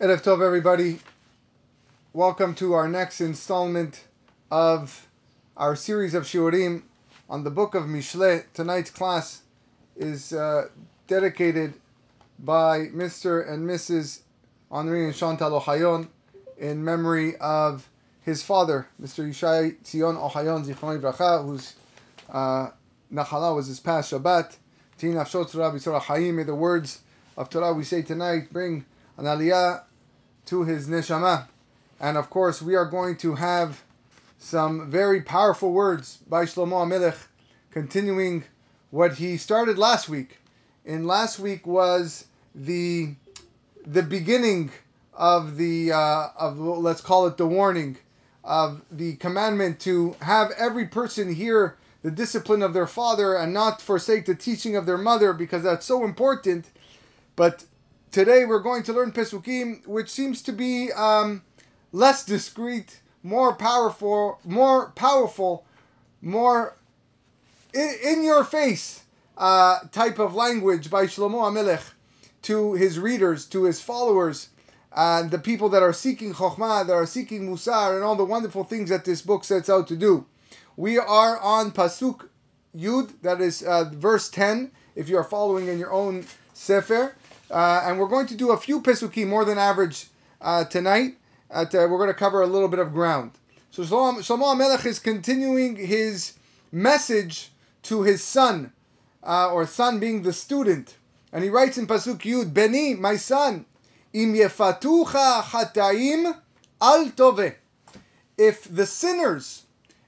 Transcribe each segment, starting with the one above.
Erev Tov, everybody. Welcome to our next installment of our series of shiurim on the book of Mishle. Tonight's class is uh, dedicated by Mr. and Mrs. Henri and Chantal Ohayon in memory of his father, Mr. Yishai Tzion Ohayon Zichron Bracha, whose uh, Nachala was his past Shabbat. May the words of Torah we say tonight bring an aliyah to his neshama. And of course, we are going to have some very powerful words by Shlomo HaMelech, continuing what he started last week. And last week was the the beginning of the uh, of let's call it the warning of the commandment to have every person hear the discipline of their father and not forsake the teaching of their mother because that's so important. But today we're going to learn Pesukim, which seems to be um, less discreet, more powerful, more powerful, more in, in your face uh, type of language by Shlomo HaMelech to his readers, to his followers, and the people that are seeking Chokhmah, that are seeking Musar, and all the wonderful things that this book sets out to do. We are on Pasuk Yud, that is uh, verse 10, if you are following in your own Sefer. Uh, and we're going to do a few Pesukim, more than average, uh, tonight. At, uh, we're going to cover a little bit of ground. So Shlomo, Shlomo is continuing his message to his son, uh, or son being the student. And he writes in Pasuk Yud, Beni, my son, im yefatucha chataim al tove. If the sinners,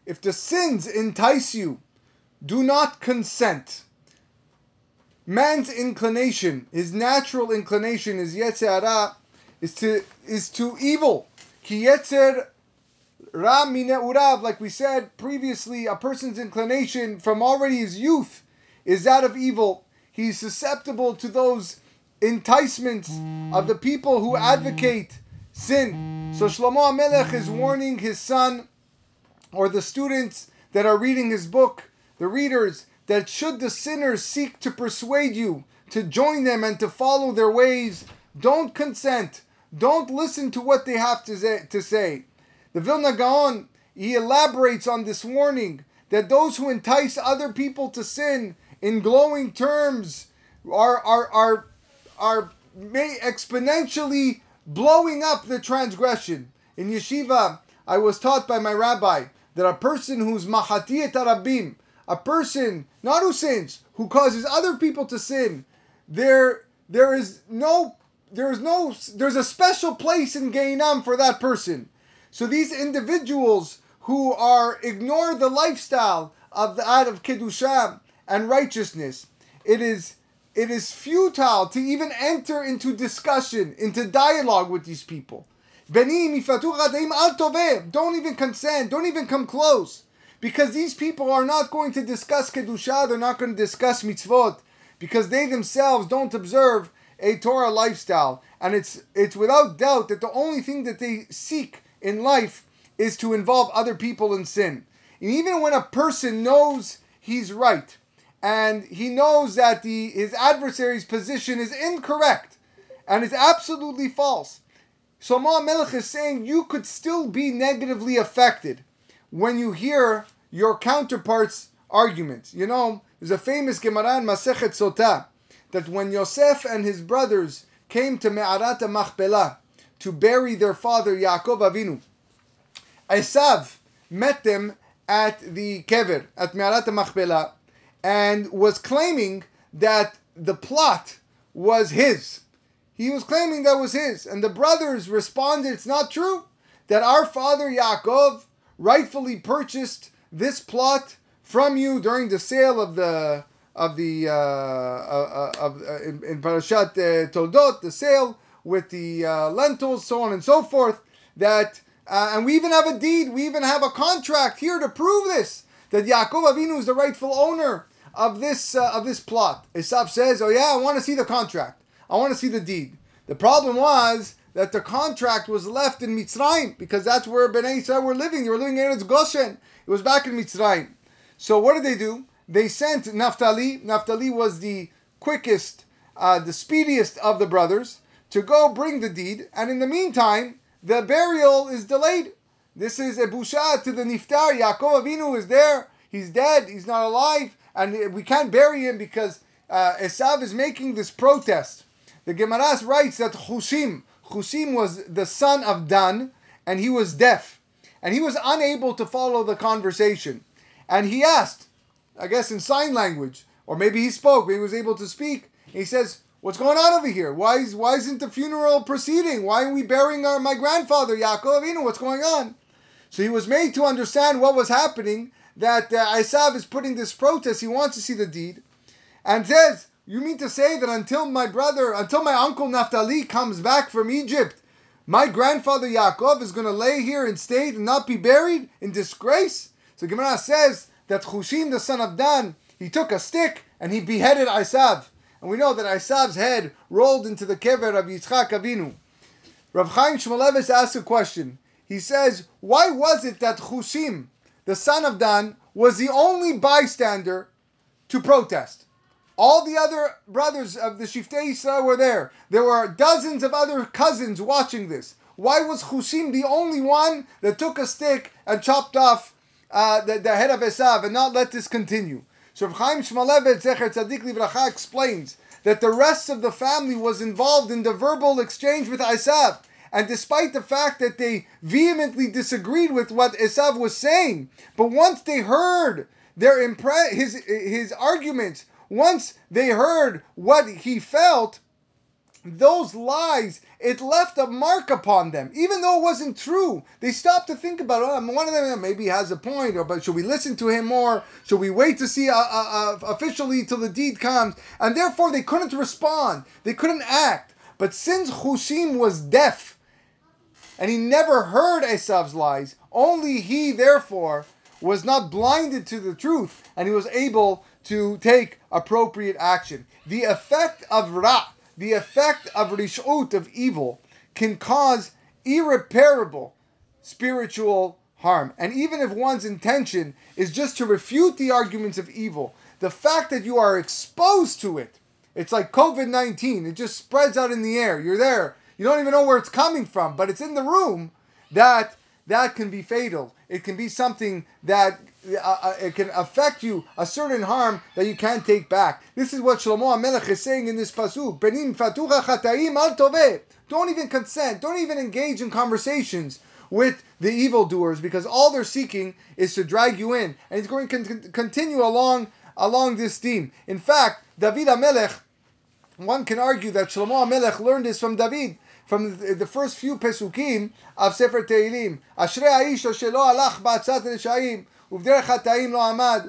if the sins entice you, do not consent. Man's inclination, his natural inclination, is yetzerah, is to is to evil. Ki yetzer ra urav, like we said previously, a person's inclination from already his youth is that of evil. He's susceptible to those enticements of the people who advocate sin. So Shlomo HaMelech is warning his son or the students that are reading his book, the readers, that should the sinners seek to persuade you to join them and to follow their ways, don't consent. Don't listen to what they have to say. To say. The Vilna Gaon, he elaborates on this warning that those who entice other people to sin in glowing terms are, are, are, are exponentially blowing up the transgression. In yeshiva, I was taught by my rabbi that a person who's mahatiyat arabim, a person not who sins, who causes other people to sin, there there is no there is no there's a special place in Gainam for that person. So these individuals who are ignore the lifestyle of the ad of kedusha and righteousness, it is it is futile to even enter into discussion, into dialogue with these people. Don't even consent. Don't even come close. Because these people are not going to discuss Kedusha, they're not going to discuss mitzvot, because they themselves don't observe a Torah lifestyle. And it's, it's without doubt that the only thing that they seek in life is to involve other people in sin. And even when a person knows he's right, and he knows that the, his adversary's position is incorrect, and is absolutely false, Shlomo Melech is saying you could still be negatively affected when you hear your counterpart's arguments. You know, there's a famous Gemara in Masechet Sotah that when Yosef and his brothers came to Me'arat Machpelah to bury their father Yaakov Avinu, Esav met them at the kever at Me'arat Machpelah and was claiming that the plot was his. He was claiming that was his. And the brothers responded, It's not true that our father Yaakov rightfully purchased this plot from you during the sale of the of the uh, uh, uh of uh, in, in Parashat uh, Toldot, the sale with the uh, lentils, so on and so forth. That uh, and we even have a deed, we even have a contract here to prove this that Yaakov Avinu is the rightful owner of this of this plot. Esav says, "Oh yeah, I want to see the contract." I want to see the deed. The problem was that the contract was left in Mitzrayim because that's where Bnei Israel were living. They were living in Eretz Goshen. It was back in Mitzrayim. So what did they do? They sent Naphtali. Naphtali was the quickest, uh, the speediest of the brothers to go bring the deed, and in the meantime, the burial is delayed. This is a busha to the niftar. Yaakov Avinu is there. He's dead. He's not alive, and we can't bury him because uh, Esav is making this protest. The Gemara writes that Hushim, Hushim was the son of Dan, and he was deaf, and he was unable to follow the conversation. And he asked, I guess in sign language, or maybe he spoke, maybe he was able to speak. He says, What's going on over here? Why, is, why isn't the funeral proceeding? Why are we burying our, my grandfather, Yaakov Avinu? What's going on? So he was made to understand what was happening, that uh, Isav is putting this protest, he wants to see the deed, and says, You mean to say that until my brother, until my uncle Naphtali comes back from Egypt, my grandfather Yaakov is going to lay here in state and not be buried in disgrace? So Gemara says that Chushim, the son of Dan, he took a stick and he beheaded Isav. And we know that Isav's head rolled into the kever of Yitzchak Avinu. Rav Chaim Shmulevitz asks a question. He says, why was it that Chushim, the son of Dan, was the only bystander to protest? All the other brothers of the Shiftei Yisrael were there. There were dozens of other cousins watching this. Why was Chushim the only one that took a stick and chopped off uh, the, the head of Esav and not let this continue? So Chaim Shmulevitz Zecher Tzadik Livracha explains that the rest of the family was involved in the verbal exchange with Esav. And despite the fact that they vehemently disagreed with what Esav was saying, but once they heard their impre- his his arguments, once they heard what he felt, those lies, it left a mark upon them, even though it wasn't true. They stopped to think about, oh, one of them maybe has a point, or but should we listen to him more? Should we wait to see uh, uh, uh, officially till the deed comes? And therefore, they couldn't respond. They couldn't act. But since Hushim was deaf, and he never heard Esav's lies, only he, therefore, was not blinded to the truth, and he was able to take appropriate action. The effect of Ra, the effect of rishut, of evil, can cause irreparable spiritual harm. And even if one's intention is just to refute the arguments of evil, the fact that you are exposed to it, it's like COVID 19, it just spreads out in the air. You're there, you don't even know where it's coming from, but it's in the room, that that can be fatal. It can be something that uh, uh, it can affect you a certain harm that you can't take back. This is what Shlomo Amelech is saying in this pasuk. Benim chataim al. Don't even consent. Don't even engage in conversations with the evildoers because all they're seeking is to drag you in. And it's going to con- continue along along this theme. In fact, David Amelech, one can argue that Shlomo Amelech learned this from David from the first few pesukim of Sefer Tehillim. Ashrei Aish Shelo Alach Ba'atzat Rishayim the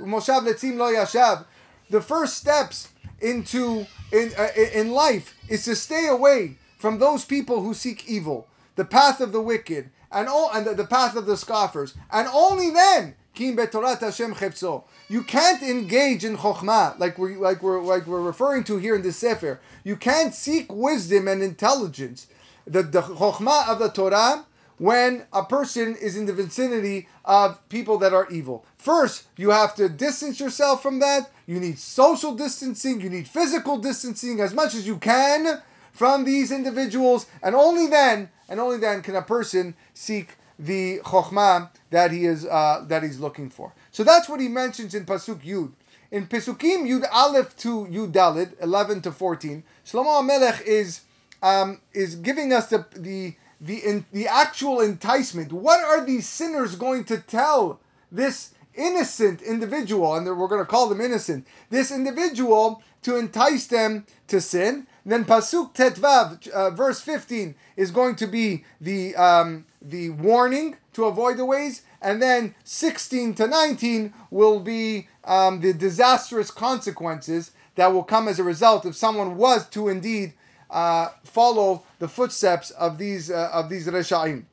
first steps into in, uh, in life is to stay away from those people who seek evil, the path of the wicked, and all and the, the path of the scoffers, and only then King betorat Hashem chepso. You can't engage in chokhmah like we like we're like we're referring to here in this sefer. You can't seek wisdom and intelligence. The the chokhmah of the Torah when a person is in the vicinity of people that are evil. First, you have to distance yourself from that. You need social distancing, you need physical distancing as much as you can from these individuals, and only then, and only then can a person seek the chokhmah that he is uh, that he's looking for. So that's what he mentions in pasuk Yud. In Pesukim Yud Aleph to Yud Dalid, eleven to fourteen, Shlomo Melech is um, is giving us the the the in, the actual enticement. What are these sinners going to tell this innocent individual? And we're going to call them innocent. This individual to entice them to sin. Then pasuk tetvav, uh, verse fifteen, is going to be the um, the warning to avoid the ways, and then sixteen to nineteen will be um, the disastrous consequences that will come as a result if someone was to indeed uh, follow the footsteps of these uh, of these reshaim.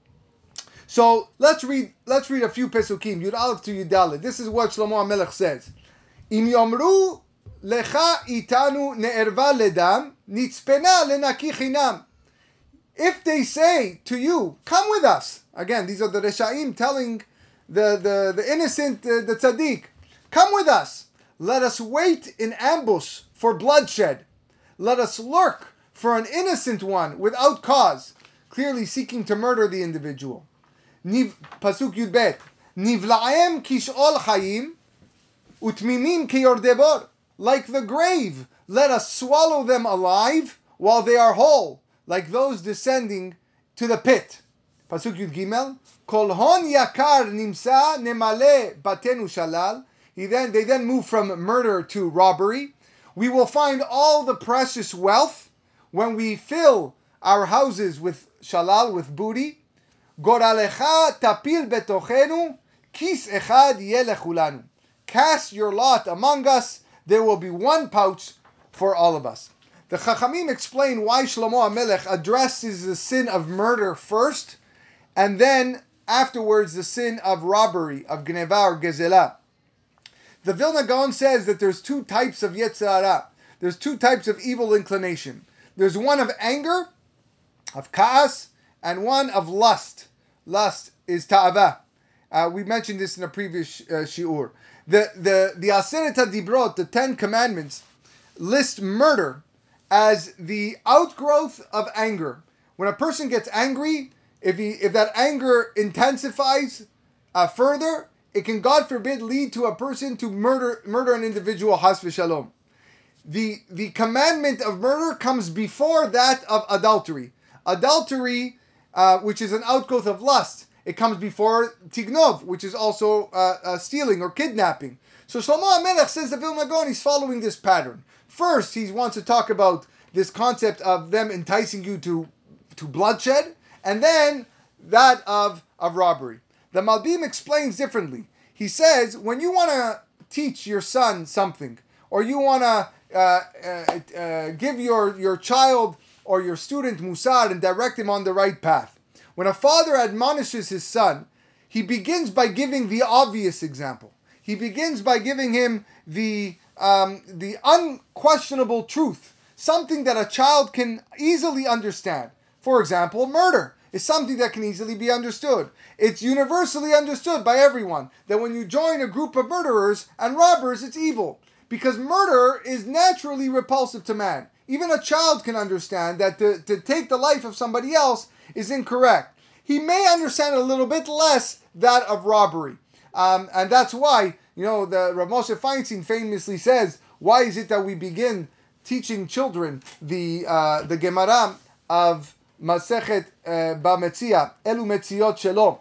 So let's read let's read a few pesukim. Yud Aleph to Yud This is what Shlomo HaMelech says. Im yomru lecha itanu ne'erva ledam nitzpena lenaki chinam. If they say to you, "Come with us," again, these are the reshaim telling the the the innocent, uh, the tzaddik, "Come with us. Let us wait in ambush for bloodshed. Let us lurk for an innocent one without cause, clearly seeking to murder the individual. Pasuk Yudbet. Nivlaem kishol chayim utmimim kiyordebor. Like the grave, let us swallow them alive while they are whole, like those descending to the pit. Pasuk Yud Gimel. Kol hon yakar nimsa nemale batenu shalal. He then they then move from murder to robbery. We will find all the precious wealth when we fill our houses with shalal with booty. Goralecha tapil betochenu kis echad yelechulanu. Cast your lot among us. There will be one pouch for all of us. The Chachamim explain why Shlomo Amelech addresses the sin of murder first, and then afterwards the sin of robbery, of Gneva or Gezela. The Vilna Gaon says that there's two types of Yetzirah. There's two types of evil inclination. There's one of anger, of Kaas, and one of lust. Lust is Ta'ava. Uh, we mentioned this in a previous uh, shiur. The the the Aseret Dibrot, the Ten Commandments, list murder as the outgrowth of anger. When a person gets angry, if he if that anger intensifies uh, further, it can God forbid lead to a person to murder murder an individual. Has v'shalom. The the commandment of murder comes before that of adultery. Adultery, uh, which is an outgrowth of lust, it comes before tignov, which is also uh, uh, stealing or kidnapping. So Shlomo HaMelech says the Vilna Gaon, he's following this pattern. First, he wants to talk about this concept of them enticing you to, to bloodshed, and then that of, of robbery. The Malbim explains differently. He says, when you want to teach your son something, or you want to uh, uh, uh, give your, your child or your student musar and direct him on the right path, when a father admonishes his son, he begins by giving the obvious example. He begins by giving him the um, the unquestionable truth, something that a child can easily understand. For example, murder is something that can easily be understood. It's universally understood by everyone that when you join a group of murderers and robbers, it's evil. Because murder is naturally repulsive to man. Even a child can understand that to, to take the life of somebody else is incorrect. He may understand a little bit less that of robbery. Um, and that's why, you know, the Rav Moshe Feinstein famously says, why is it that we begin teaching children the uh, the Gemara of Masechet uh, Bametzia, Elu Metziot Shelo.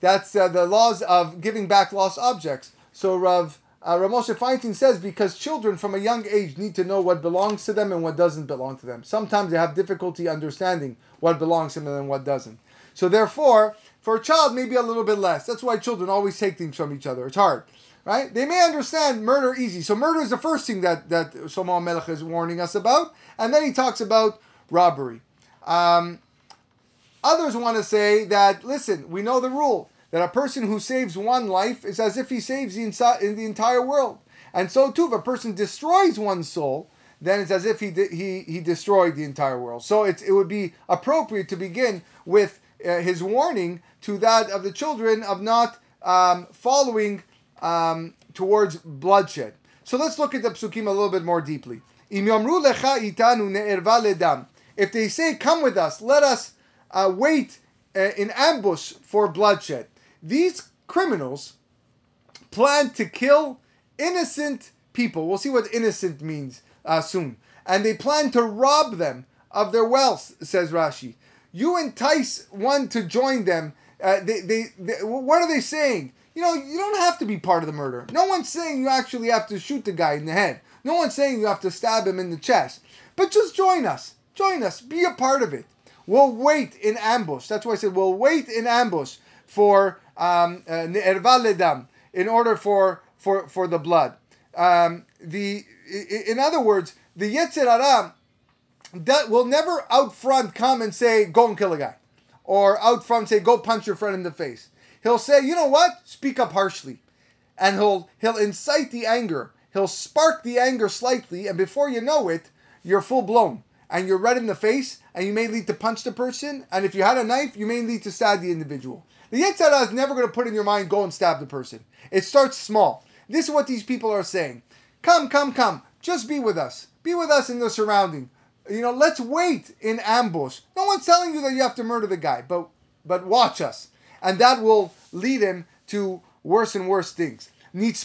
That's uh, the laws of giving back lost objects. So Rav uh, Rav Moshe Feinstein says because children from a young age need to know what belongs to them and what doesn't belong to them. Sometimes they have difficulty understanding what belongs to them and what doesn't. So therefore, for a child, maybe a little bit less. That's why children always take things from each other. It's hard, right? They may understand murder easy. So murder is the first thing that that Shlomo Melech is warning us about, and then he talks about robbery. Um, others want to say that listen, we know the rule that a person who saves one life is as if he saves the, insi- in the entire world, and so too, if a person destroys one soul, then it's as if he di- he he destroyed the entire world. So it's it would be appropriate to begin with uh, his warning to that of the children of not um, following um, towards bloodshed. So let's look at the psukim a little bit more deeply. If they say, "Come with us, let us uh, wait uh, in ambush for bloodshed," these criminals plan to kill innocent people. We'll see what innocent means uh, soon, and they plan to rob them of their wealth. Says Rashi you entice one to join them. Uh, they, they, they, what are they saying? You know, you don't have to be part of the murder. No one's saying you actually have to shoot the guy in the head. No one's saying you have to stab him in the chest. But just join us. Join us. Be a part of it. We'll wait in ambush. That's why I said we'll wait in ambush for um, uh, in order for for for the blood. Um, the in other words, the Yetzer Hara will never out front come and say, go and kill a guy. Or out front say, go punch your friend in the face. He'll say, you know what? Speak up harshly. And he'll he'll incite the anger. He'll spark the anger slightly, and before you know it, you're full blown. And you're red in the face, and you may lead to punch the person. And if you had a knife, you may lead to stab the individual. The Yetzer Hara is never going to put in your mind, go and stab the person. It starts small. This is what these people are saying. Come, come, come. Just be with us. Be with us in the surrounding you know, let's wait in ambush. No one's telling you that you have to murder the guy, but but watch us, and that will lead him to worse and worse things. Rashi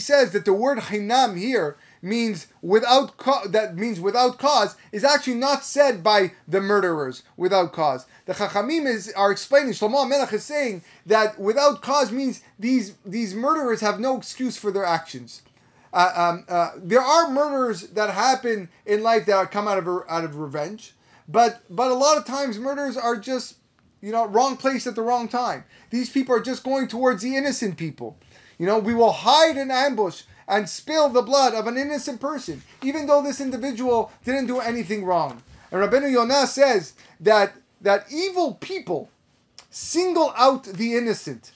says that the word hinam here means without co- that means without cause is actually not said by the murderers without cause. The Chachamim is are explaining. Shlomo Melech is saying that without cause means these these murderers have no excuse for their actions. Uh, um, uh, there are murders that happen in life that come out of out of revenge, but but a lot of times murders are just you know wrong place at the wrong time. These people are just going towards the innocent people. You know, we will hide in ambush and spill the blood of an innocent person, even though this individual didn't do anything wrong. And Rabbeinu Yonah says that that evil people single out the innocent.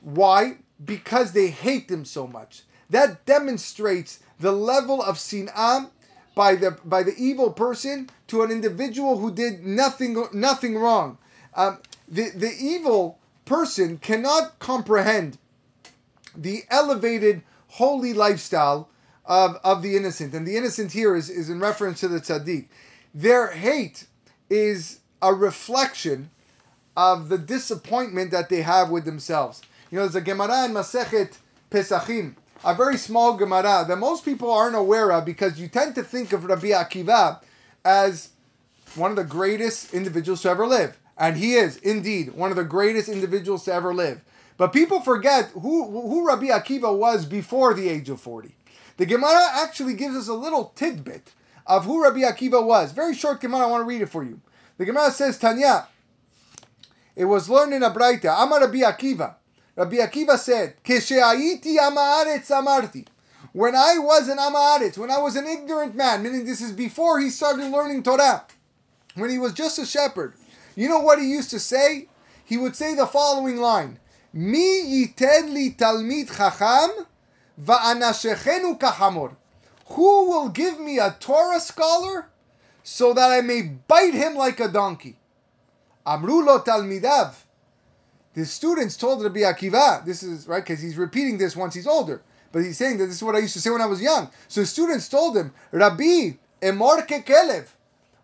Why? Because they hate them so much. That demonstrates the level of sin'ah by the by the evil person to an individual who did nothing nothing wrong. Um, the the evil person cannot comprehend the elevated holy lifestyle of, of the innocent. And the innocent here is, is in reference to the tzaddik. Their hate is a reflection of the disappointment that they have with themselves. You know, there's a Gemara in Masechet Pesachim, a very small Gemara that most people aren't aware of because you tend to think of Rabbi Akiva as one of the greatest individuals to ever live. And he is indeed one of the greatest individuals to ever live. But people forget who, who Rabbi Akiva was before the age of 40. The Gemara actually gives us a little tidbit of who Rabbi Akiva was. Very short Gemara, I want to read it for you. The Gemara says, Tanya, it was learned in a Braita, Amar Rabbi Akiva. Rabbi Akiva said, Keshe'ayiti amaaretz amarti. When I was an amaaretz, when I was an ignorant man, meaning this is before he started learning Torah, when he was just a shepherd, you know what he used to say? He would say the following line, Mi yiten li talmid chacham va'anashechenu kahamor. Who will give me a Torah scholar so that I may bite him like a donkey? Amru lo talmidav. The students told Rabbi Akiva, this is right because he's repeating this once he's older, but he's saying that this is what I used to say when I was young. So students told him, Rabbi, emor kelev.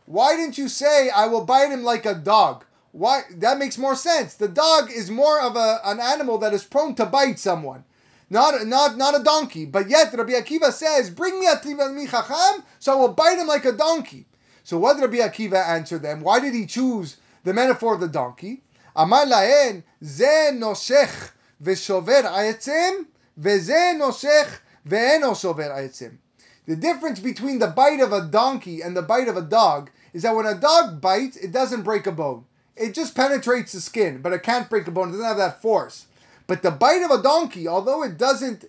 Why didn't you say I will bite him like a dog? Why that makes more sense. The dog is more of a, an animal that is prone to bite someone. Not, not, not a donkey. But yet Rabbi Akiva says, Bring me a mi chacham, so I will bite him like a donkey. So what Rabbi Akiva answer them? Why did he choose the metaphor of the donkey? Amar lahen, ze noshech v'shover ayetzim, v'ze noshech ve'eno shover ayetzim. The difference between the bite of a donkey and the bite of a dog is that when a dog bites, it doesn't break a bone. It just penetrates the skin, but it can't break a bone. It doesn't have that force. But the bite of a donkey, although it doesn't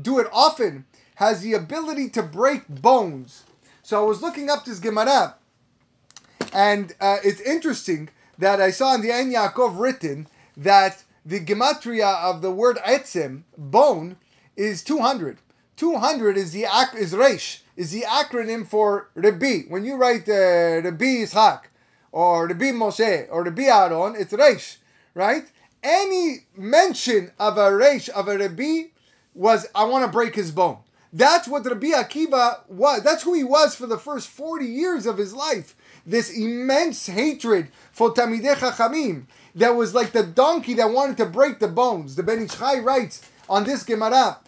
do it often, has the ability to break bones. So I was looking up this Gemara, and uh, it's interesting that I saw in the Ein Yaakov written that the gematria of the word etzim, bone, is 200. 200 is the is resh, is the acronym for Rabbi. When you write uh, Rabbi Ishak, or Rabbi Moshe or Rabbi Aaron, it's Reish, right? Any mention of a Reish, of a Rabbi, was, I want to break his bone. That's what Rabbi Akiva was. That's who he was for the first 40 years of his life. This immense hatred for Tamidei Chachamim that was like the donkey that wanted to break the bones. The Ben Ish Chai writes on this Gemara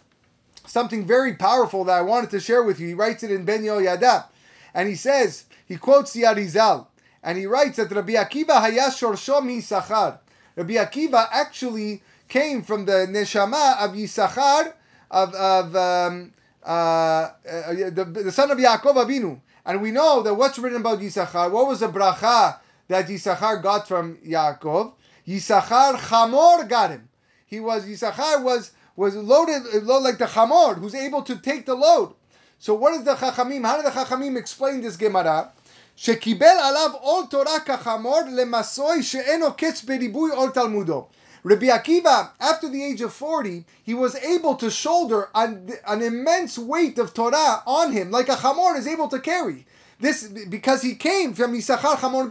something very powerful that I wanted to share with you. He writes it in Ben Yoyada. And he says, he quotes the Arizal and he writes that Rabbi Akiva hayas shorsho Yisachar. Rabbi Akiva actually came from the neshama of Yisachar, of, of um, uh, uh, the, the son of Yaakov Avinu. And we know that what's written about Yisachar, what was the bracha that Yisachar got from Yaakov? Yisachar chamor got him. He was, Yisachar was, was loaded, loaded like the chamor, who's able to take the load. So what is the Chachamim? How did the Chachamim explain this Gemara? שקיבל עליו עול תורה כחמור למסוי שאינו קץ בריבוי עול תלמודו. Rabbi Akiva, after the age of 40, he was able to shoulder an, an immense weight of Torah on him, like a chamor is able to carry. This because he came from Yisachar Chamor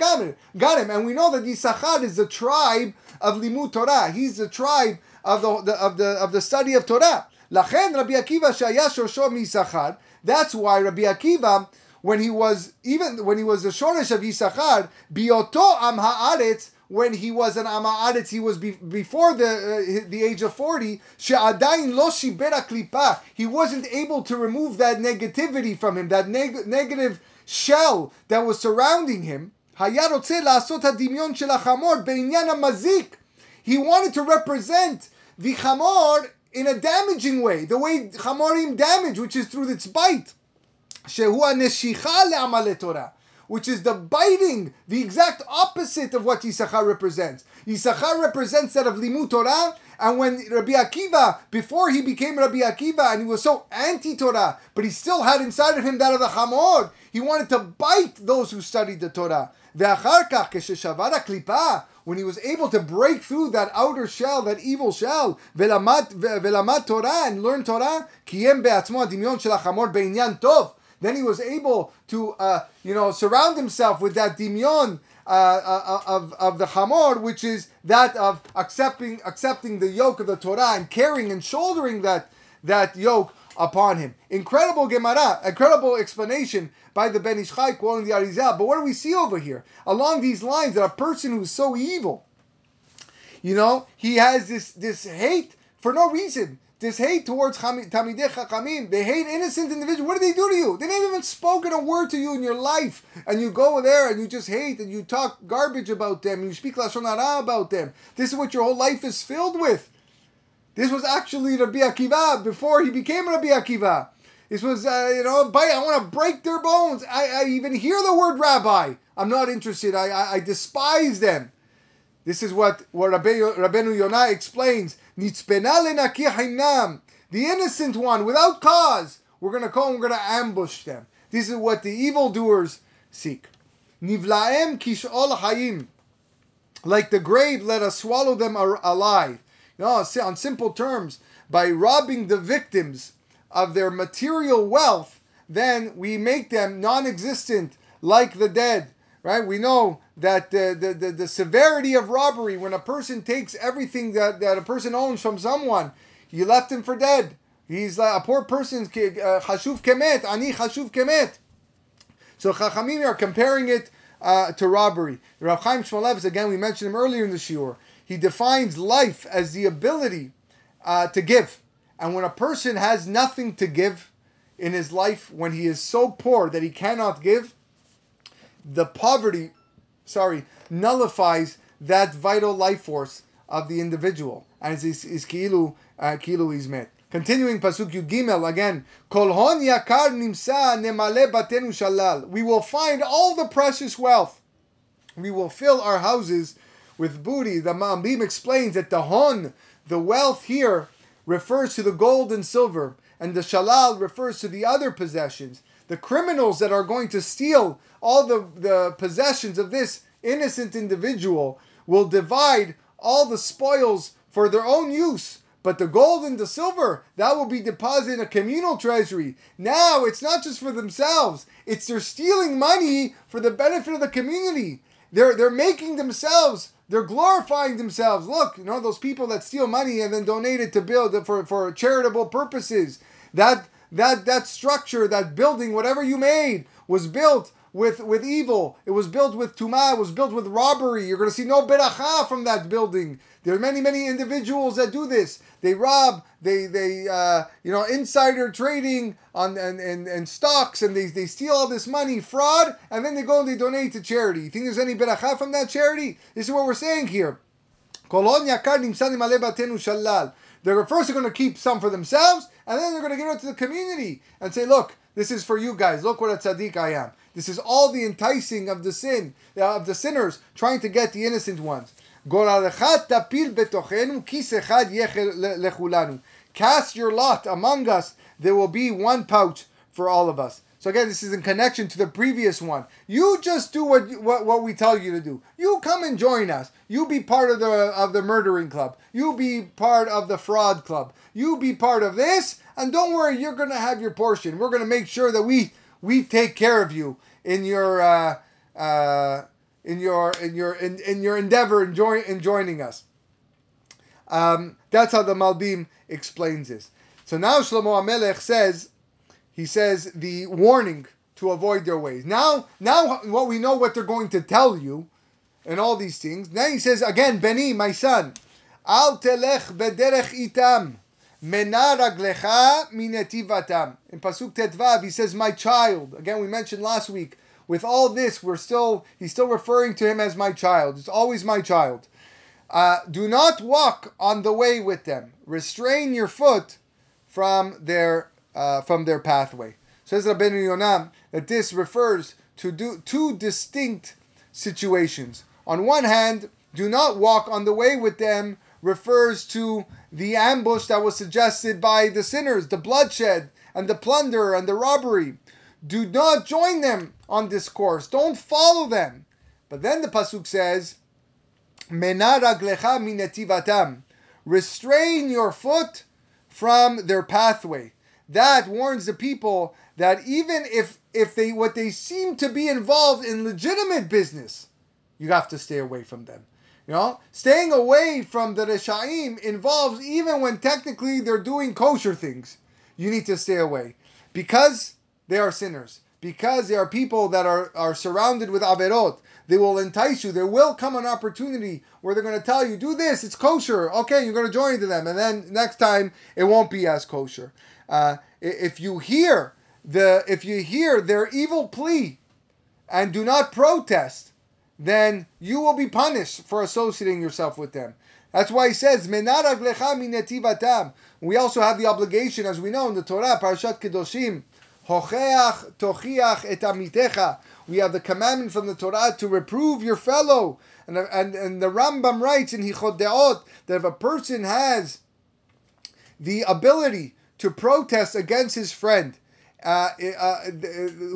Garim, and we know that Yisachar is the tribe of Limud Torah. He's the tribe of the, the, of the of the study of Torah. לכן רבי עקיבא שהיה שורשו מיששכר, That's why Rabbi Akiva, when he was even when he was the Shoresh of Yisachar, bioto am haaretz, when he was an Ama'aretz, he was be, before the uh, the age of 40, she'adayin lo shibera klipa. He wasn't able to remove that negativity from him, that neg- negative shell that was surrounding him. He wanted to represent the chamor in a damaging way, the way chamorim damage, which is through its bite. Which is the biting, the exact opposite of what Yisachar represents. Yisachar represents that of Limud Torah, and when Rabbi Akiva, before he became Rabbi Akiva, and he was so anti-Torah, but he still had inside of him that of the Chamor, he wanted to bite those who studied the Torah. When he was able to break through that outer shell, that evil shell, velamat Torah and learn Torah, Then he was able to, uh, you know, surround himself with that dimyon, uh, uh, of, of the chamor, which is that of accepting accepting the yoke of the Torah and carrying and shouldering that that yoke upon him. Incredible Gemara, incredible explanation by the Ben Ish Chai quoting the Arizal. But what do we see over here? Along these lines, that a person who's so evil, you know, he has this this hate for no reason this hate towards Tamidei Chachamim. They hate innocent individuals. What did they do to you? They never even spoken a word to you in your life. And you go there and you just hate and you talk garbage about them. And you speak Lashon Hara about them. This is what your whole life is filled with. This was actually Rabbi Akiva before he became Rabbi Akiva. This was, uh, you know, I want to break their bones. I, I, even hear the word rabbi. I'm not interested. I, I, I despise them. This is what, what Rabbeinu Yonah explains. The innocent one, without cause, we're going to come, we're going to ambush them. This is what the evildoers seek. Nivlaem kishol hayim. Like the grave, let us swallow them alive. Know, on simple terms, by robbing the victims of their material wealth, then we make them non-existent like the dead right? We know that the, the, the, the, severity of robbery, when a person takes everything that, that a person owns from someone, you left him for dead. He's like a poor person's uh, chashuv kemet, ani chashuv kemet. So Chachamim are comparing it uh, to robbery. Rav Chaim Shmulevitz, again, we mentioned him earlier in the shiur. He defines life as the ability uh, to give. And when a person has nothing to give in his life, when he is so poor that he cannot give, the poverty, sorry, nullifies that vital life force of the individual. And is is kilu uh, kilu is met. Continuing pasuk Yud Gimel again. Kol hon yakar nimsa nemale batenu shalal. We will find all the precious wealth. We will fill our houses with booty. The Malbim explains that the hon, the wealth here, refers to the gold and silver, and the shalal refers to the other possessions the criminals that are going to steal all the, the possessions of this innocent individual will divide all the spoils for their own use. But the gold and the silver, that will be deposited in a communal treasury. Now it's not just for themselves, it's they're stealing money for the benefit of the community. They're they're making themselves, they're glorifying themselves. Look, you know, those people that steal money and then donate it to build for, for charitable purposes. That that that structure, that building, whatever you made, was built with with evil. It was built with tumah. It was built with robbery. You're going to see no beracha from that building. There are many many individuals that do this. They rob. They they uh, you know insider trading on and, and, and stocks, and they, they steal all this money, fraud, and then they go and they donate to charity. You think there's any beracha from that charity? This is what we're saying here. They're first going to keep some for themselves, and then they're going to give it to the community and say, "Look, this is for you guys. Look what a tzaddik I am." This is all the enticing of the sin uh, of the sinners trying to get the innocent ones. Cast your lot among us. There will be one pouch for all of us. So again, this is in connection to the previous one. You just do what, what what we tell you to do. You come and join us. You be part of the of the murdering club. You be part of the fraud club. You be part of this, and don't worry, you're to have your portion. We're to make sure that we we take care of you in your uh, uh, in your in your in, in your endeavor in, join, in joining us. Um, that's how the Malbim explains this. So now Shlomo Amelech says he says the warning to avoid their ways. Now, now what we know what they're going to tell you, and all these things. Now he says again, Beni, my son, al telech bederech itam. Mena minetivatam. In Pasuk Tetvav, he says, My child. Again, we mentioned last week. With all this, we're still he's still referring to him as my child. It's always my child. Uh, do not walk on the way with them. Restrain your foot from their uh, from their pathway. Says Rabbeinu Yonah that this refers to do, two distinct situations. On one hand, do not walk on the way with them refers to the ambush that was suggested by the sinners, the bloodshed and the plunder and the robbery. Do not join them on this course. Don't follow them. But then the pasuk says, "Menaraglecha minetivatam. Restrain your foot from their pathway. That warns the people that even if if they what they seem to be involved in legitimate business, you have to stay away from them. You know, staying away from the Reshaim involves even when technically they're doing kosher things. You need to stay away because they are sinners. Because they are people that are, are surrounded with averot. They will entice you. There will come an opportunity where they're going to tell you, do this, it's kosher. Okay, you're going to join to them. And then next time, it won't be as kosher. Uh, if you hear the if you hear their evil plea and do not protest, then you will be punished for associating yourself with them. That's why he says, We also have the obligation, as we know in the Torah, Parashat Kedoshim, tochiach. We have the commandment from the Torah to reprove your fellow. And, and, and the Rambam writes in Hichot Deot that if a person has the ability to protest against his friend, uh, uh,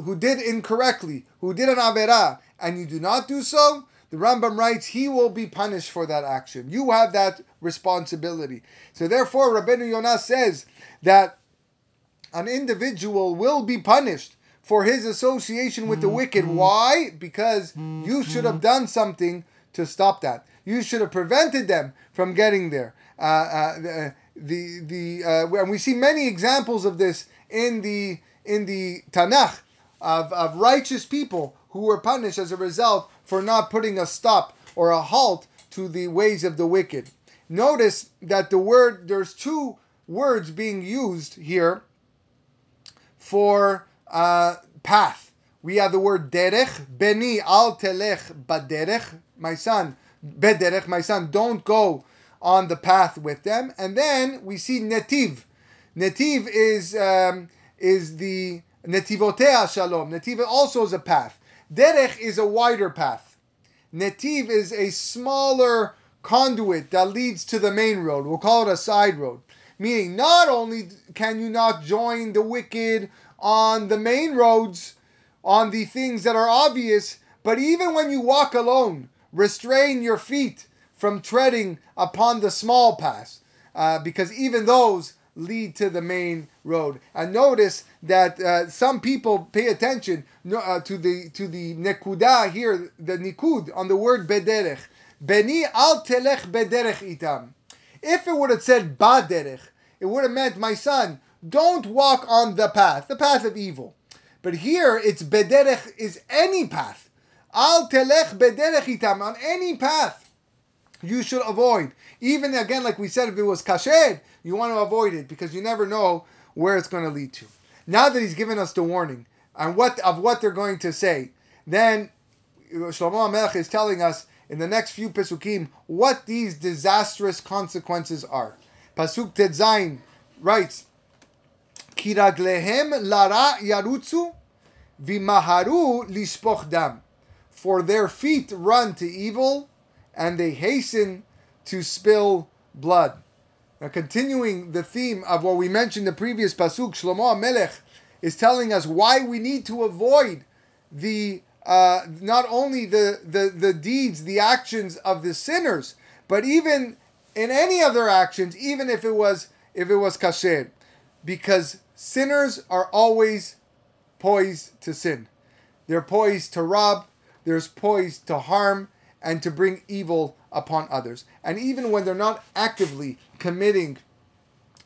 who did incorrectly, who did an averah, and you do not do so, the Rambam writes he will be punished for that action. You have that responsibility. So therefore, Rabbeinu Yonah says that an individual will be punished for his association with the mm-hmm. wicked. Why? Because you should have done something to stop that. You should have prevented them from getting there. Uh, uh, the the, uh, and we see many examples of this in the in the Tanakh of, of righteous people who were punished as a result for not putting a stop or a halt to the ways of the wicked. Notice that the word, there's two words being used here for uh, path. We have the word derech, beni al telech baderech, my son, bederech, my son, don't go on the path with them. And then we see netiv. Netiv is um, is the netivotea shalom. Netiv also is a path. Derech is a wider path. Netiv is a smaller conduit that leads to the main road. We'll call it a side road. Meaning, not only can you not join the wicked on the main roads, on the things that are obvious, but even when you walk alone, restrain your feet from treading upon the small paths, uh, because even those lead to the main road. And notice that uh, some people pay attention uh, to the to the nekuda here, the nikud on the word bederech. Beni al telech bederech itam. If it would have said baderech, it would have meant my son, don't walk on the path, the path of evil. But here it's bederech is any path. Al telech bederech itam on any path you should avoid. Even again, like we said, if it was kasher, you want to avoid it because you never know where it's going to lead to. Now that he's given us the warning and what of what they're going to say, then Shlomo Melech is telling us in the next few pesukim what these disastrous consequences are. Pasuk Tetzain writes, "Kiraglehem lara yarutzu vimaharu lishpoch dam." For their feet run to evil, and they hasten to spill blood. Now, continuing the theme of what we mentioned the previous pasuk, Shlomo Melech is telling us why we need to avoid the uh, not only the, the the deeds, the actions of the sinners, but even in any other actions, even if it was if it was kasher, because sinners are always poised to sin. They're poised to rob. They're poised to harm and to bring evil upon others. And even when they're not actively committing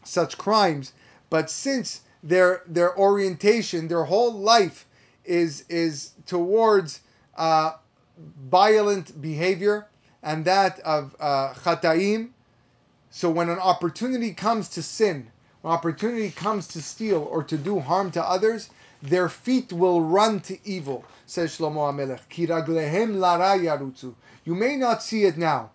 such crimes, but since their their orientation, their whole life is is towards uh, violent behavior and that of uh, chataim. So when an opportunity comes to sin, when opportunity comes to steal or to do harm to others, their feet will run to evil, says Shlomo HaMelech. Ki raglehem lara yarutzu. You may not see it now,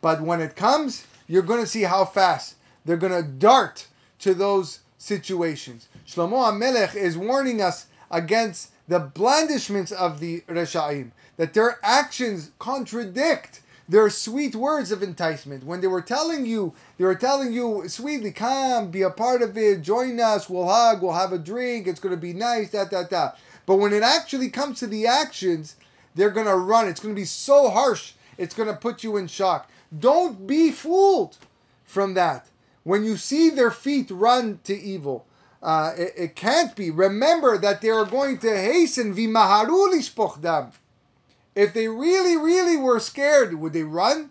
but when it comes, you're going to see how fast they're going to dart to those situations. Shlomo HaMelech is warning us against the blandishments of the Reshaim, that their actions contradict their sweet words of enticement. When they were telling you, they were telling you sweetly, come, be a part of it, join us, we'll hug, we'll have a drink, it's going to be nice, da, da, da. But when it actually comes to the actions, they're going to run. It's going to be so harsh, it's going to put you in shock. Don't be fooled from that. When you see their feet run to evil, uh, it, it, can't be. Remember that they are going to hasten vimaharu lishpochdam. If they really, really were scared, would they run?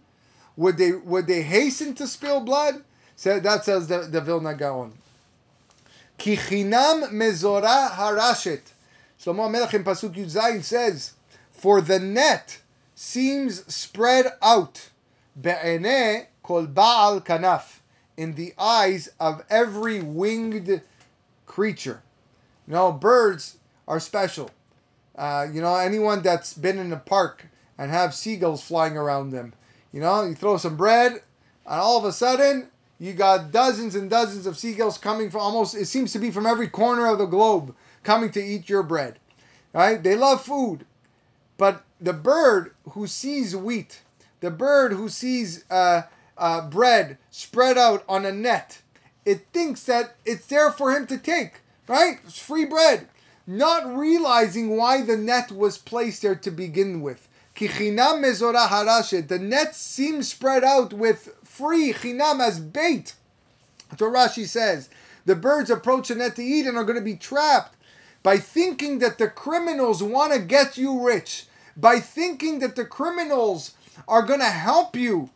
Would they would they hasten to spill blood? So that says the, the Vilna Gaon. Kichinam mezora harashet. Shlomo Melech in Pasuk Yud says, For the net seems spread out, be'ene kol ba'al kanaf, in the eyes of every winged creature. You birds are special. Uh, you know, anyone that's been in a park and have seagulls flying around them. You know, you throw some bread, and all of a sudden, you got dozens and dozens of seagulls coming from almost, it seems to be from every corner of the globe coming to eat your bread. Right? They love food. But the bird who sees wheat, the bird who sees uh, uh, bread spread out on a net, it thinks that it's there for him to take, right? It's free bread not realizing why the net was placed there to begin with. The net seems spread out with free chinam as bait. So Rashi says the birds approach the net to eat and are going to be trapped by thinking that the criminals want to get you rich, by thinking that the criminals are going to help you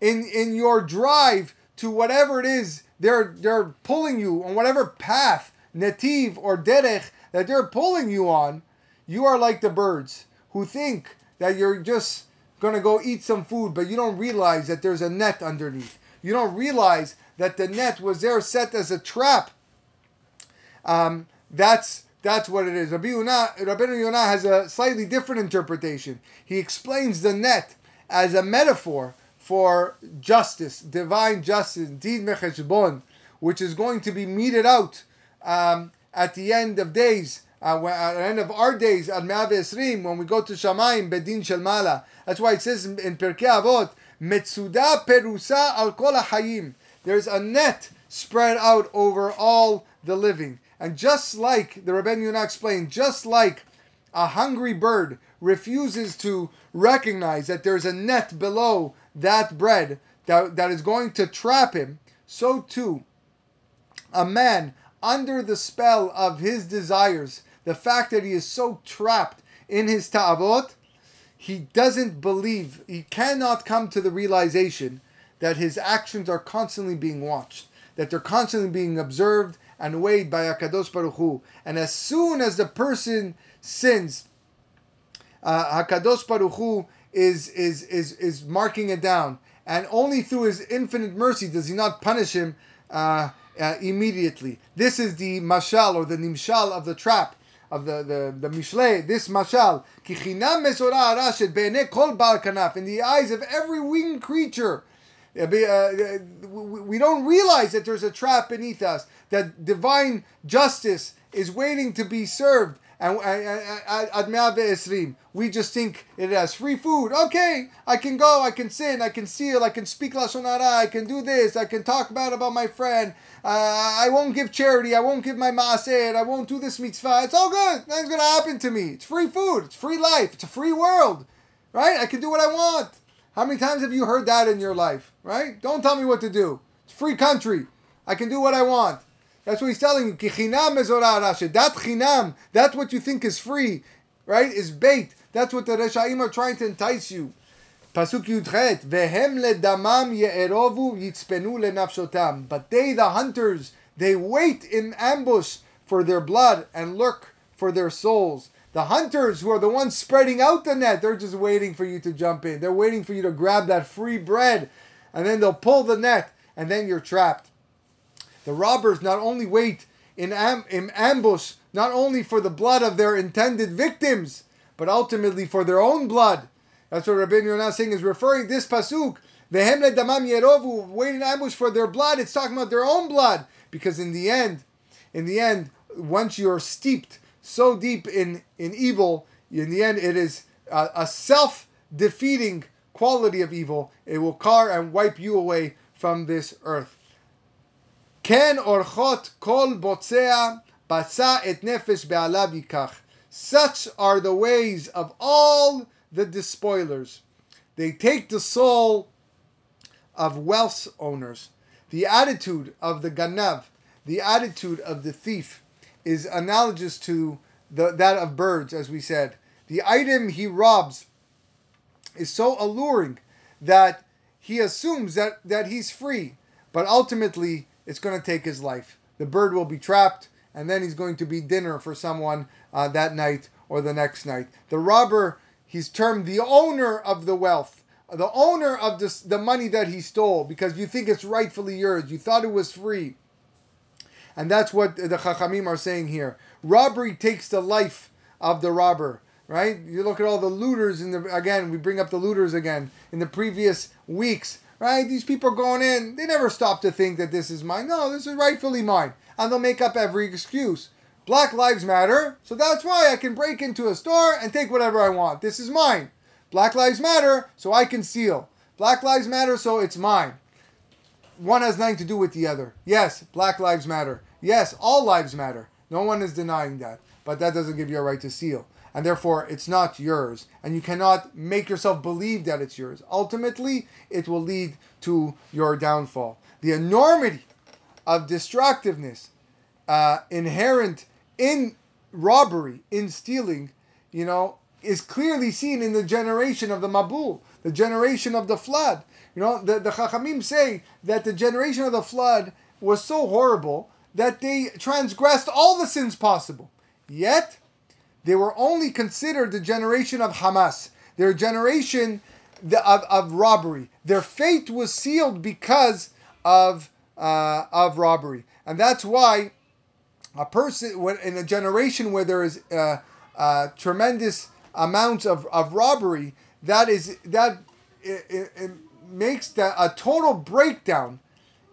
in in your drive to whatever it is they're they're pulling you on whatever path, netiv or derech that they're pulling you on, you are like the birds who think that you're just going to go eat some food, but you don't realize that there's a net underneath. You don't realize that the net was there set as a trap. Um, that's that's what it is. Rabbi Yonah, Rabbeinu Yonah has a slightly different interpretation. He explains the net as a metaphor for justice, divine justice, din mecheshbon, which is going to be meted out um, at the end of days, uh, at the end of our days, at Me'av Esrim, when we go to Shamayim, Bedin Shel Mala. That's why it says in, Pirkei Avot, Metzuda Perusa al Kol HaChayim. There's a net spread out over all the living. And just like the Rebbe Yonah explained, just like a hungry bird refuses to recognize that there's a net below that bread that, that is going to trap him, so too a man under the spell of his desires, the fact that he is so trapped in his ta'avot, he doesn't believe, he cannot come to the realization that his actions are constantly being watched, that they're constantly being observed and weighed by Hakadosh Baruch Hu. And as soon as the person sins, uh, Hakadosh Baruch Hu is is is is marking it down, and only through His infinite mercy does He not punish him. Uh, uh, immediately. This is the mashal or the nimshal of the trap of the the, the mishle. This mashal kichinam mesora arashet be'ene kol bal kanaf in the eyes of every winged creature. Uh, uh we don't realize that there's a trap beneath us. That divine justice is waiting to be served and at Me'av Esrim, we just think it has free food. Okay, I can go, I can sin, I can steal, I can speak lashon hara, I can do this, I can talk bad about my friend. Uh, I won't give charity, I won't give my maaser, I won't do this mitzvah. It's all good. Nothing's gonna happen to me. It's free food. It's free life. It's a free world, right? I can do what I want. How many times have you heard that in your life, right? Don't tell me what to do. It's free country. I can do what I want. That's what he's telling you. Kichinam That chinam, that's what you think is free, right? Is bait. That's what the Reshaim are trying to entice you. Pasuk Yudchet. But they, the hunters, They wait in ambush for their blood and lurk for their souls. The hunters, who are the ones spreading out the net, they're just waiting for you to jump in. They're waiting for you to grab that free bread, and then they'll pull the net, and then you're trapped. The robbers not only wait in, am- in ambush, not only for the blood of their intended victims, but ultimately for their own blood. That's what Rabbi Yonah saying is referring this pasuk. Vehem damam yerovu, wait in ambush for their blood. It's talking about their own blood, because in the end, in the end, once you're steeped so deep in in evil, in the end, it is a, a self defeating quality of evil. It will car and wipe you away from this earth. Ken orchot kol botzea basa et nefesh be'alav yikach. Such are the ways of all the despoilers. They take the soul of wealth owners. The attitude of the ganav, the attitude of the thief, is analogous to the, that of birds, as we said. The item he robs is so alluring that he assumes that, that he's free, but ultimately it's going to take his life. The bird will be trapped, and then he's going to be dinner for someone uh, that night or the next night. The robber, he's termed the owner of the wealth, the owner of this, the money that he stole, because you think it's rightfully yours. You thought it was free. And that's what the Chachamim are saying here. Robbery takes the life of the robber, right? You look at all the looters in the again, we bring up the looters again in the previous weeks, right? These people are going in, they never stop to think that this is mine. No, this is rightfully mine. And they'll make up every excuse. Black Lives Matter, so that's why I can break into a store and take whatever I want. This is mine. Black Lives Matter, so I can steal. Black Lives Matter, so it's mine one has nothing to do with the other. Yes, Black Lives Matter. Yes, all lives matter. No one is denying that. But that doesn't give you a right to steal. And therefore, it's not yours. And you cannot make yourself believe that it's yours. Ultimately, it will lead to your downfall. The enormity of destructiveness uh, inherent in robbery, in stealing, you know, is clearly seen in the generation of the Mabul, the generation of the flood. You know, the, the Chachamim say that the generation of the flood was so horrible that they transgressed all the sins possible. Yet, they were only considered the generation of chamas, their generation of, of robbery. Their fate was sealed because of, uh, of robbery. And that's why a person, in a generation where there is uh, uh, tremendous amounts of, of robbery, that is, that it, it, makes that a total breakdown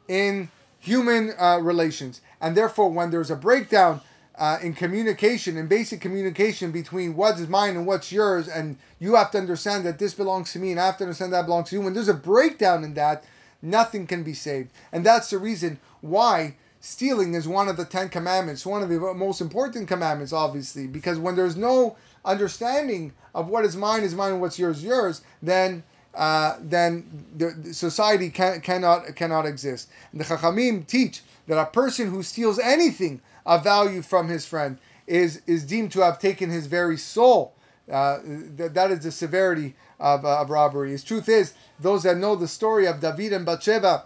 in human uh, relations. And therefore, when there's a breakdown uh, in communication, in basic communication between what is mine and what's yours, and you have to understand that this belongs to me, and I have to understand that belongs to you. When there's a breakdown in that, nothing can be saved. And that's the reason why stealing is one of the Ten Commandments, one of the most important commandments, obviously, because when there's no understanding of what is mine is mine and what's yours yours, then uh, then the, society can, cannot cannot exist. And the Chachamim teach that a person who steals anything of value from his friend is is deemed to have taken his very soul. Uh, that, that is the severity of, uh, of robbery. His truth is, those that know the story of David and Bathsheba,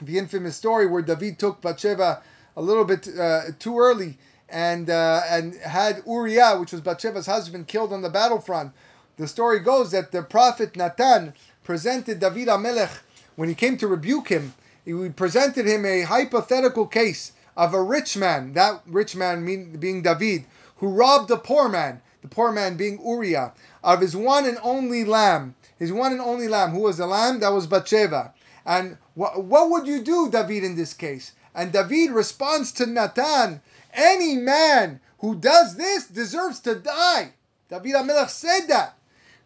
the infamous story where David took Bathsheba a little bit uh, too early and uh, and had Uriah, which was Bathsheba's husband, killed on the battlefront the story goes that the prophet Natan presented David Amelech when he came to rebuke him. He presented him a hypothetical case of a rich man, that rich man mean, being David, who robbed a poor man, the poor man being Uriah, of his one and only lamb. His one and only lamb. Who was the lamb? That was Bathsheba. And wh- what would you do, David, in this case? And David responds to Natan, any man who does this deserves to die. David Amelech said that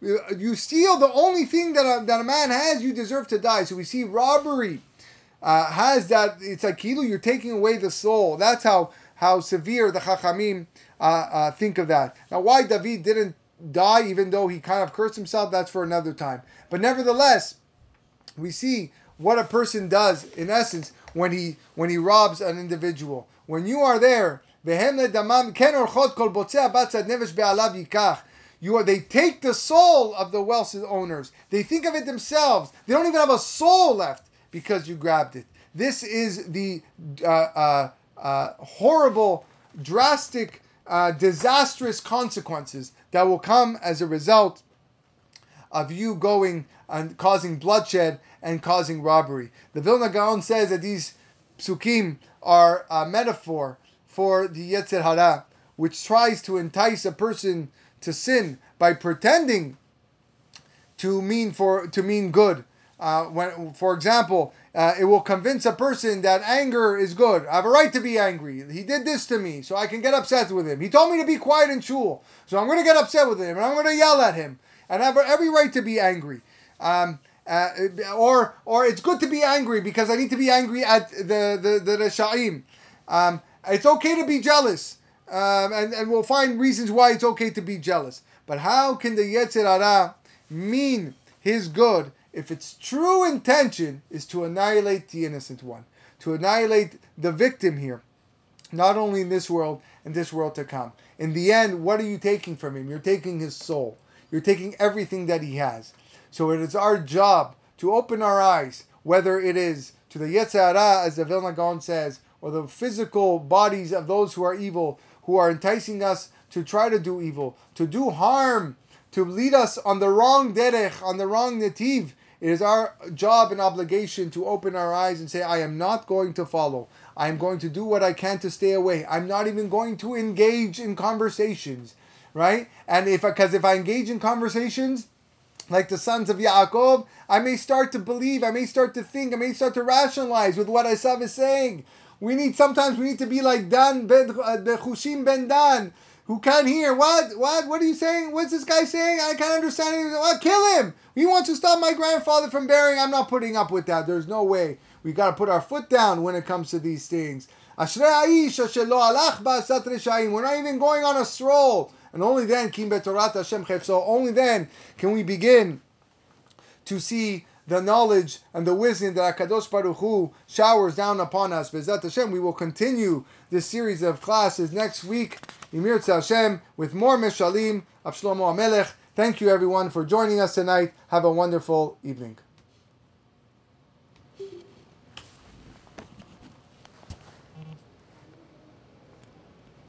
you steal the only thing that a, that a man has, you deserve to die. So we see robbery uh, has that. It's like kilu, you're taking away the soul. That's how how severe the chachamim uh, uh, think of that. Now, why David didn't die, even though he kind of cursed himself, that's for another time. But nevertheless, we see what a person does in essence when he when he robs an individual. When you are there, you are, they take the soul of the wealth owners. They think of it themselves. They don't even have a soul left because you grabbed it. This is the uh, uh, uh, horrible, drastic, uh, disastrous consequences that will come as a result of you going and causing bloodshed and causing robbery. The Vilna Gaon says that these psukim are a metaphor for the Yetzer Hara, which tries to entice a person to sin by pretending to mean for to mean good. Uh, when, for example, uh, it will convince a person that anger is good. I have a right to be angry. He did this to me, so I can get upset with him. He told me to be quiet and shul, so I'm going to get upset with him, and I'm going to yell at him, and I have every right to be angry. Um, uh, or or it's good to be angry because I need to be angry at the the the, the Sha'im. Um, it's okay to be jealous, um, and and we'll find reasons why it's okay to be jealous. But how can the Yetzer mean his good if its true intention is to annihilate the innocent one, to annihilate the victim here, not only in this world and this world to come. In the end, what are you taking from him? You're taking his soul. You're taking everything that he has. So it is our job to open our eyes, whether it is to the Yetzer Hara, as the Vilna Gaon says, or the physical bodies of those who are evil, who are enticing us to try to do evil, to do harm, to lead us on the wrong derech, on the wrong nativ. It is our job and obligation to open our eyes and say, I am not going to follow. I am going to do what I can to stay away. I'm not even going to engage in conversations, right? And if because if I engage in conversations, like the sons of Yaakov, I may start to believe, I may start to think, I may start to rationalize with what Esav is saying. We need sometimes we need to be like Dan ben uh, Chushim ben Dan, who can't hear. What? What? What are you saying? What's this guy saying? I can't understand anything. Well, kill him. He wants to stop my grandfather from burying. I'm not putting up with that. There's no way. We got to put our foot down when it comes to these things. We're not even going on a stroll. And only then, So only then can we begin to see the knowledge and the wisdom that Hakadosh Baruch Hu showers down upon us. We will continue this series of classes next week. Emir Hashem with more Mishalim of Shlomo Amelech. Thank you everyone for joining us tonight. Have a wonderful evening.